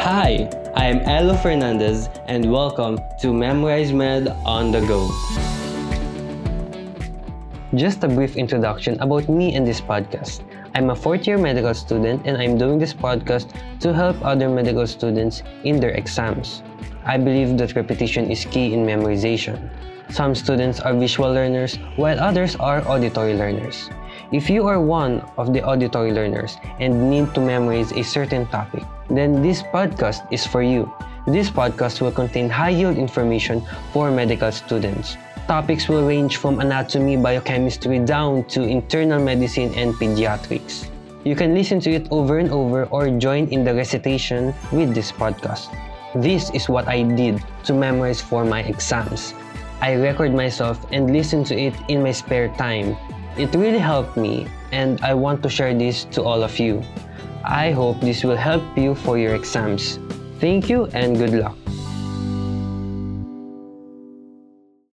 Hi, I'm Elo Fernandez and welcome to Memorize Med on the Go. Just a brief introduction about me and this podcast. I'm a fourth year medical student and I'm doing this podcast to help other medical students in their exams. I believe that repetition is key in memorization. Some students are visual learners while others are auditory learners. If you are one of the auditory learners and need to memorize a certain topic, then this podcast is for you. This podcast will contain high yield information for medical students. Topics will range from anatomy, biochemistry down to internal medicine and pediatrics. You can listen to it over and over or join in the recitation with this podcast. This is what I did to memorize for my exams. I record myself and listen to it in my spare time. It really helped me, and I want to share this to all of you. I hope this will help you for your exams. Thank you and good luck.